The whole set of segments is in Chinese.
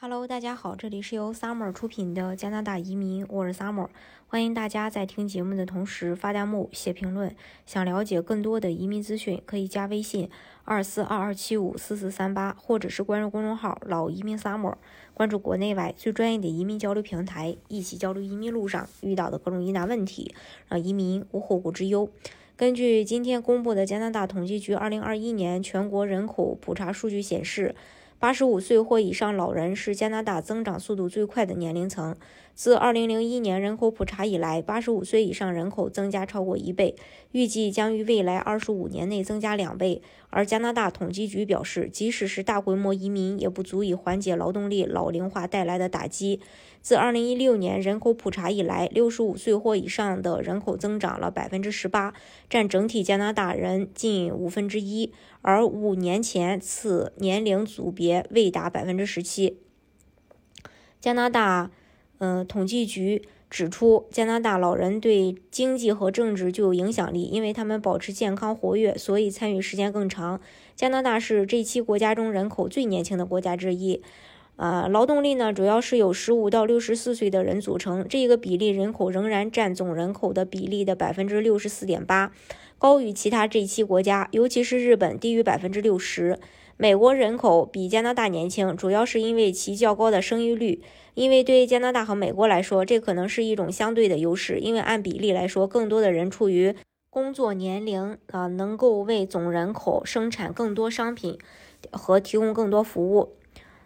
Hello，大家好，这里是由 Summer 出品的加拿大移民，我是 Summer，欢迎大家在听节目的同时发弹幕、写评论。想了解更多的移民资讯，可以加微信二四二二七五四四三八，或者是关注公众号“老移民 Summer”，关注国内外最专业的移民交流平台，一起交流移民路上遇到的各种疑难问题，让移民无后顾之忧。根据今天公布的加拿大统计局二零二一年全国人口普查数据显示。八十五岁或以上老人是加拿大增长速度最快的年龄层。自二零零一年人口普查以来，八十五岁以上人口增加超过一倍，预计将于未来二十五年内增加两倍。而加拿大统计局表示，即使是大规模移民，也不足以缓解劳动力老龄化带来的打击。自二零一六年人口普查以来，六十五岁或以上的人口增长了百分之十八，占整体加拿大人近五分之一，而五年前此年龄组别未达百分之十七。加拿大。嗯，统计局指出，加拿大老人对经济和政治具有影响力，因为他们保持健康活跃，所以参与时间更长。加拿大是这期国家中人口最年轻的国家之一。啊，劳动力呢，主要是由十五到六十四岁的人组成，这个比例人口仍然占总人口的比例的百分之六十四点八，高于其他这期国家，尤其是日本，低于百分之六十。美国人口比加拿大年轻，主要是因为其较高的生育率。因为对加拿大和美国来说，这可能是一种相对的优势。因为按比例来说，更多的人处于工作年龄啊，能够为总人口生产更多商品和提供更多服务。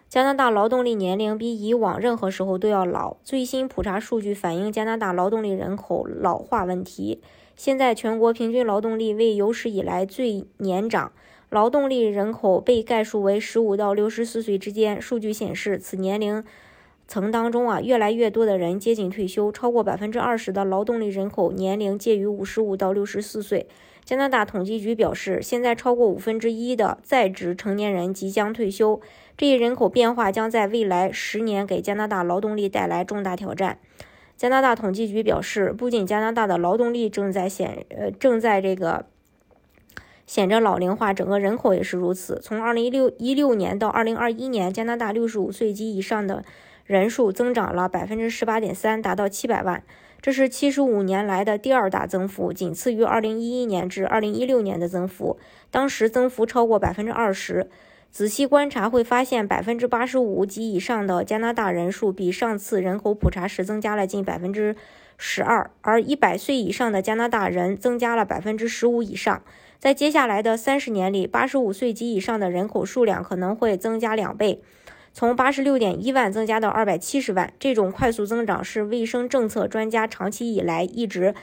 加拿大劳动力年龄比以往任何时候都要老。最新普查数据反映加拿大劳动力人口老化问题。现在全国平均劳动力为有史以来最年长。劳动力人口被概述为十五到六十四岁之间。数据显示，此年龄层当中啊，越来越多的人接近退休，超过百分之二十的劳动力人口年龄介于五十五到六十四岁。加拿大统计局表示，现在超过五分之一的在职成年人即将退休，这一人口变化将在未来十年给加拿大劳动力带来重大挑战。加拿大统计局表示，不仅加拿大的劳动力正在显呃正在这个。显着老龄化，整个人口也是如此。从二零一六一六年到二零二一年，加拿大六十五岁及以上的人数增长了百分之十八点三，达到七百万，这是七十五年来的第二大增幅，仅次于二零一一年至二零一六年的增幅，当时增幅超过百分之二十。仔细观察会发现，百分之八十五及以上的加拿大人数比上次人口普查时增加了近百分之十二，而一百岁以上的加拿大人增加了百分之十五以上。在接下来的三十年里，八十五岁及以上的人口数量可能会增加两倍，从八十六点一万增加到二百七十万。这种快速增长是卫生政策专家长期以来一直，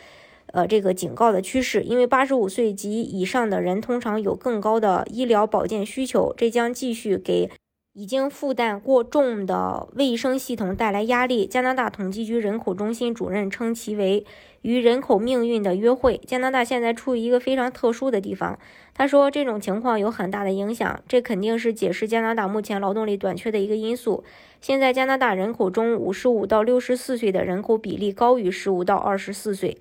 呃，这个警告的趋势。因为八十五岁及以上的人通常有更高的医疗保健需求，这将继续给。已经负担过重的卫生系统带来压力。加拿大统计局人口中心主任称其为“与人口命运的约会”。加拿大现在处于一个非常特殊的地方。他说，这种情况有很大的影响，这肯定是解释加拿大目前劳动力短缺的一个因素。现在加拿大人口中，五十五到六十四岁的人口比例高于十五到二十四岁。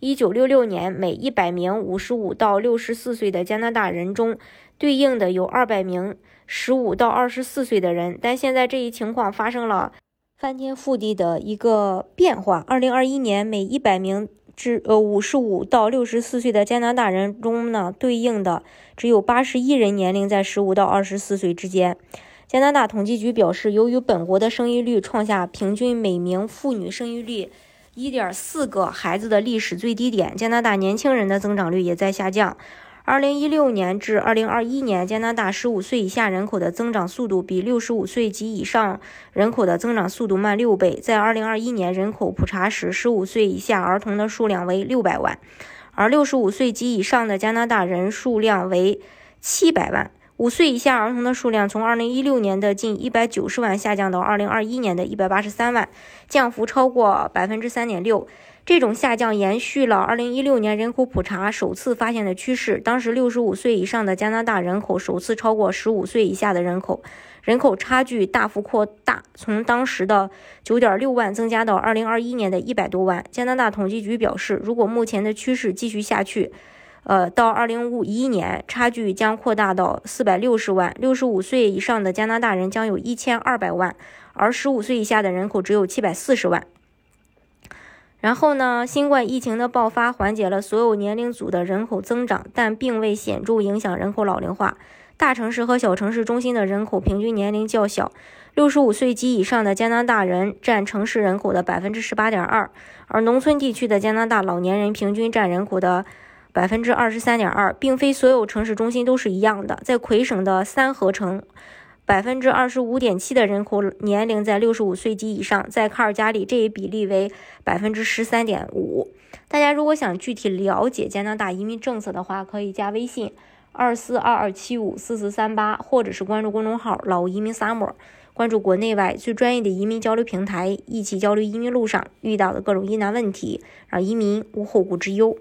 一九六六年，每一百名五十五到六十四岁的加拿大人中，对应的有二百名。十五到二十四岁的人，但现在这一情况发生了翻天覆地的一个变化。二零二一年，每一百名至呃五十五到六十四岁的加拿大人中呢，对应的只有八十一人年龄在十五到二十四岁之间。加拿大统计局表示，由于本国的生育率创下平均每名妇女生育率一点四个孩子的历史最低点，加拿大年轻人的增长率也在下降。二零一六年至二零二一年，加拿大十五岁以下人口的增长速度比六十五岁及以上人口的增长速度慢六倍。在二零二一年人口普查时，十五岁以下儿童的数量为六百万，而六十五岁及以上的加拿大人数量为七百万。五岁以下儿童的数量从二零一六年的近一百九十万下降到二零二一年的一百八十三万，降幅超过百分之三点六。这种下降延续了2016年人口普查首次发现的趋势。当时65岁以上的加拿大人口首次超过15岁以下的人口，人口差距大幅扩大，从当时的9.6万增加到2021年的一百多万。加拿大统计局表示，如果目前的趋势继续下去，呃，到二零五一年，差距将扩大到四百六十万。六十五岁以上的加拿大人将有一千二百万，而十五岁以下的人口只有七百四十万。然后呢，新冠疫情的爆发缓解了所有年龄组的人口增长，但并未显著影响人口老龄化。大城市和小城市中心的人口平均年龄较小，六十五岁及以上的加拿大人占城市人口的百分之十八点二，而农村地区的加拿大老年人平均占人口的。百分之二十三点二，并非所有城市中心都是一样的。在魁省的三河城，百分之二十五点七的人口年龄在六十五岁及以上；在卡尔加里，这一比例为百分之十三点五。大家如果想具体了解加拿大移民政策的话，可以加微信二四二二七五四四三八，或者是关注公众号“老移民 summer”，关注国内外最专业的移民交流平台，一起交流移民路上遇到的各种疑难问题，让移民无后顾之忧。